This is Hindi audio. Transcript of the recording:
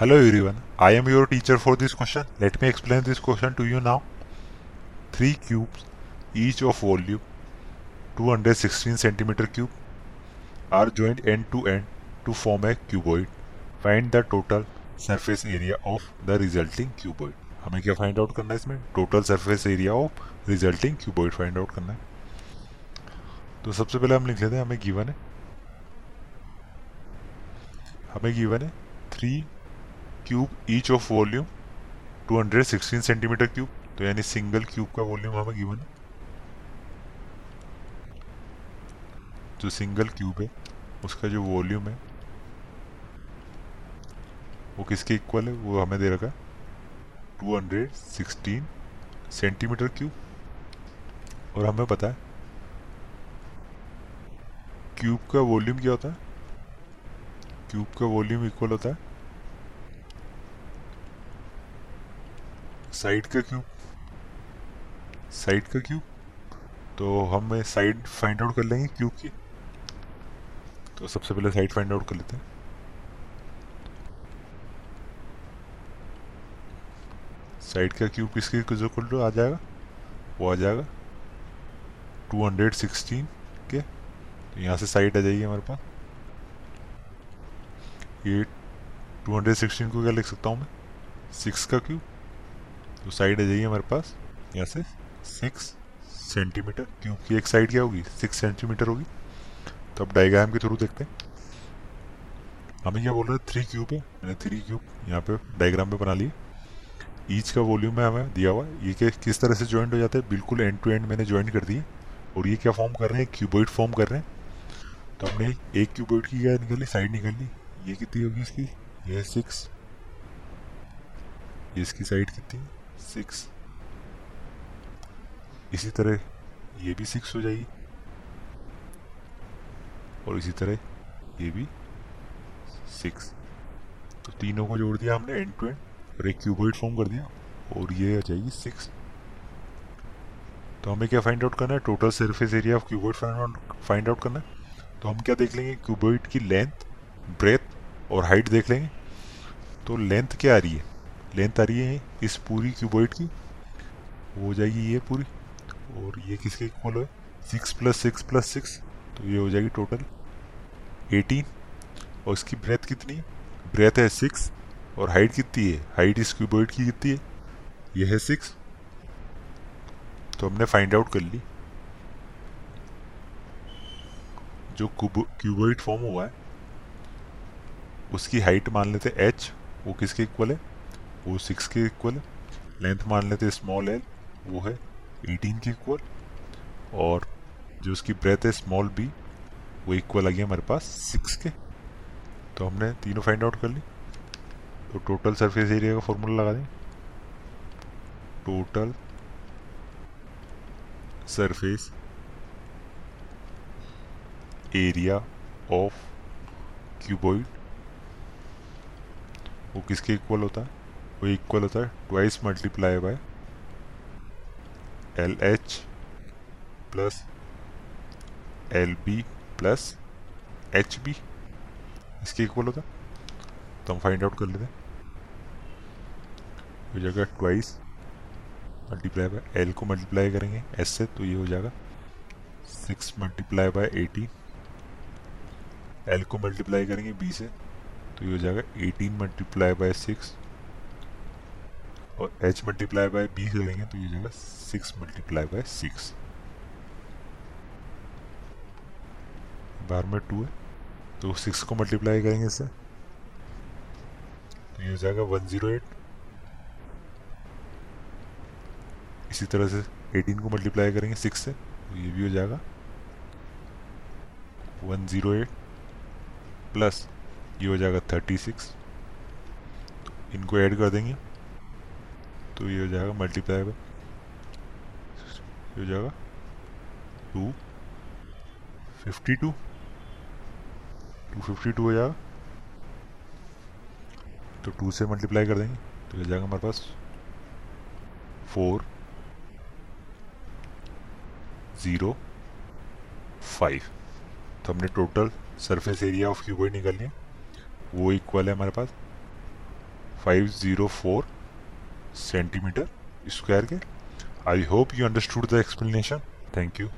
Hello everyone, I am your teacher for this question. Let me explain this question to you now. Three cubes, each of volume 216 centimeter cube, are joined end to end to form a cuboid. Find the total surface area of the resulting cuboid. हमें क्या फाइंड आउट करना है इसमें total surface area of resulting cuboid find out करना है तो सबसे पहले हम लिख लेते हैं हमें गिवन है हमें गिवन है three cube each of volume 216 centimetre cube तो यानी सिंगल क्यूब का वॉल्यूम हमें गिवन है। जो सिंगल क्यूब है, उसका जो वॉल्यूम है, वो किसके इक्वल है? वो हमें दे रखा है। 216 सेंटीमीटर क्यूब और हमें पता है क्यूब का वॉल्यूम क्या होता है? क्यूब का वॉल्यूम इक्वल होता है साइड का क्यूब साइड का क्यूब तो हम साइड फाइंड आउट कर लेंगे क्यूब की। तो सबसे पहले साइड फाइंड आउट कर लेते हैं। साइड का क्यूब किसके इक्वल टू आ जाएगा। वो आ जाएगा। 216 के। तो यहाँ से साइड आ जाएगी हमारे पास। ये 216 को क्या लिख सकता हूँ मैं? सिक्स का क्यूब तो साइड आ जाइए हमारे पास, यहाँ से सिक्स सेंटीमीटर क्यूब की एक साइड क्या होगी? सिक्स सेंटीमीटर होगी। तो अब डायग्राम के थ्रू देखते हैं। हमें क्या बोल रहे हैं थ्री क्यूब है। मैंने थ्री क्यूब यहाँ पे डायग्राम पे बना लिए ईच का वॉल्यूम है हमें दिया हुआ है। ये के किस तरह से ज्वाइंट हो जाता है? बिल्कुल एंड टू एंड मैंने ज्वाइंट कर दिए और ये क्या फॉर्म कर रहे हैं? क्यूबॉइड फॉर्म कर रहे हैं। तो हमने एक क्यूबॉइड की क्या निकाली? साइड निकाल। ली ये कितनी होगी इसकी? ये सिक्स इसकी साइड कितनी? सिक्स। इसी तरह ये भी सिक्स हो जाएगी। और इसी तरह ये भी सिक्स। तो तीनों को जोड़ दिया हमने एंड टू एंड और एक क्यूबॉइड फॉर्म कर दिया। और ये आ जाएगी सिक्स। तो हमें क्या फाइंड आउट करना है? Total surface area of cuboid find out करना है। तो हम क्या देख लेंगे? क्यूबॉइड की लेंथ ब्रेथ और हाइट देख लेंगे। तो लेंथ क्या आ रही है? लेंथ आ रही है इस पूरी क्यूबॉइड की? वो हो जाएगी ये पूरी। और ये किसके इक्वल है? Six plus six plus six तो ये हो जाएगी टोटल एटीन और इसकी ब्रेथ कितनी ब्रेथ है सिक्स और हाइट कितनी है? हाइट इस क्यूबॉइड की कितनी है? ये है सिक्स तो हमने फाइंड आउट कर ली। जो क्यूबॉइड फॉर्म हुआ है, उसकी हाइट मान लेते एच वो किसके इक्वल है? वो सिक्स के इक्वल है। लेंथ मान लेते स्मॉल एल वो है एटीन के इक्वल और जो उसकी ब्रेथ है स्मॉल बी वो इक्वल आ गया हमारे पास सिक्स के। तो हमने तीनों फाइंड आउट कर ली। तो टोटल सरफेस एरिया का फॉर्मूला लगा दें। Total surface area of cuboid वो किसके इक्वल होता है? वो इक्वल होता है twice multiply by L H plus L B plus H B इसके इक्वल होता तो हम फाइंड आउट कर लेते हैं। हो जाएगा ट्वाइस मल्टीप्लाई बाय एल को मल्टीप्लाई करेंगे एस से तो ये हो जाएगा six multiply by eighteen L को मल्टीप्लाई करेंगे बी से तो ये हो जाएगा एटीन मल्टीप्लाई बाय सिक्स और एच मल्टीप्लाई बाय बी करेंगे तो ये जाएगा सिक्स मल्टीप्लाई बाय सिक्स बार में टू है तो सिक्स को मल्टीप्लाई करेंगे इससे तो ये हो जाएगा वन ज़ीरो एट इसी तरह से 18 को मल्टीप्लाई करेंगे सिक्स से तो ये भी हो जाएगा 108 प्लस ये हो जाएगा 36 तो इनको ऐड कर देंगे। तो ये हो जाएगा मल्टीप्लाई बाय ये हो जाएगा two fifty two two fifty two हो जाएगा। तो टू से मल्टीप्लाई कर देंगे तो हो जाएगा हमारे पास फोर ज़ीरो फाइव तो हमने total surface area of cuboid निकाल लिया वो इक्वल है हमारे पास five zero four centimetre square के। I hope you understood the explanation thank you